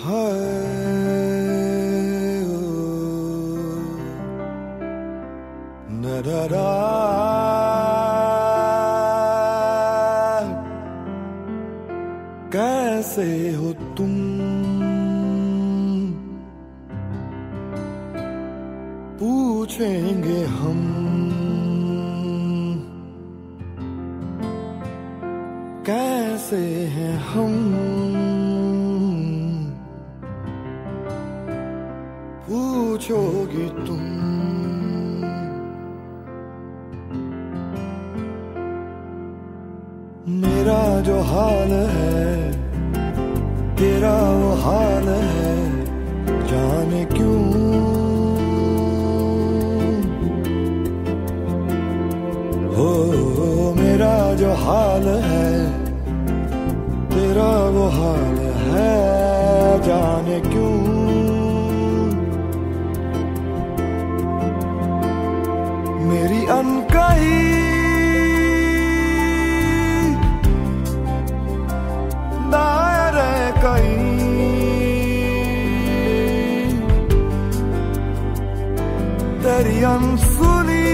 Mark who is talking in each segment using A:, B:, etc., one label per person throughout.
A: कैसे हो तुम? पूछेंगे हम। कैसे हैं हम? पूछोगी तुम मेरा जो हाल है तेरा वो हाल है जाने क्यों हो मेरा जो हाल है तेरा वो हाल है जाने क्यों तेरी अनसुनी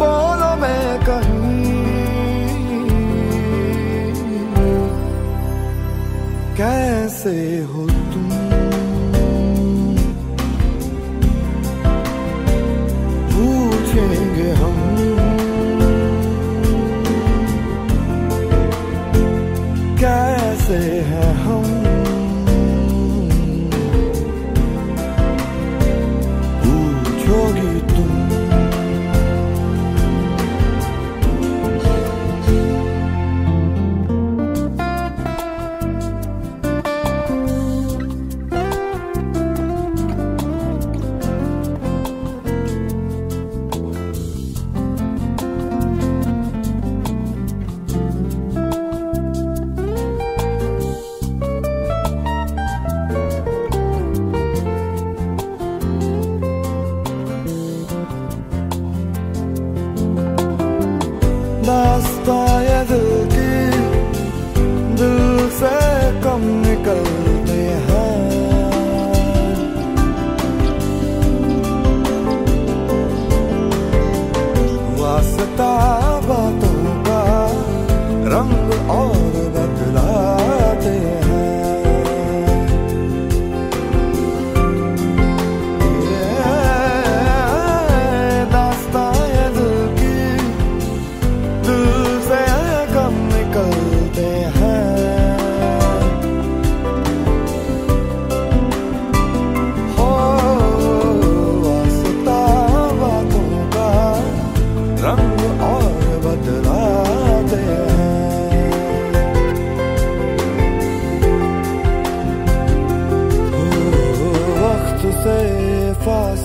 A: बोलो कहीं कैसे हो तुम पूछेंगे हम कैसे हैं हम the thought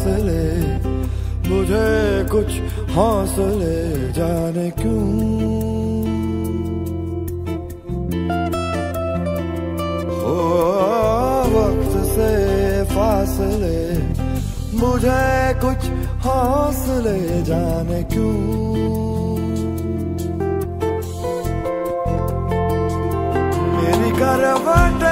A: फासले, मुझे कुछ हौसले जाने क्यों? हो वक्त से फासले, मुझे कुछ हौसले जाने क्यों? मेरी करवटें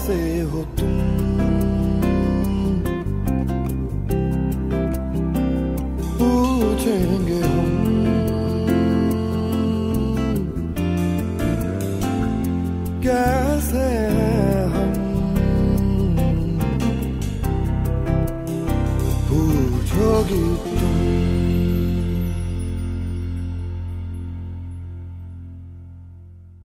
A: कैसे हो तुम। पूछेंगे हम। कैसे हम? पूछोगी तुम।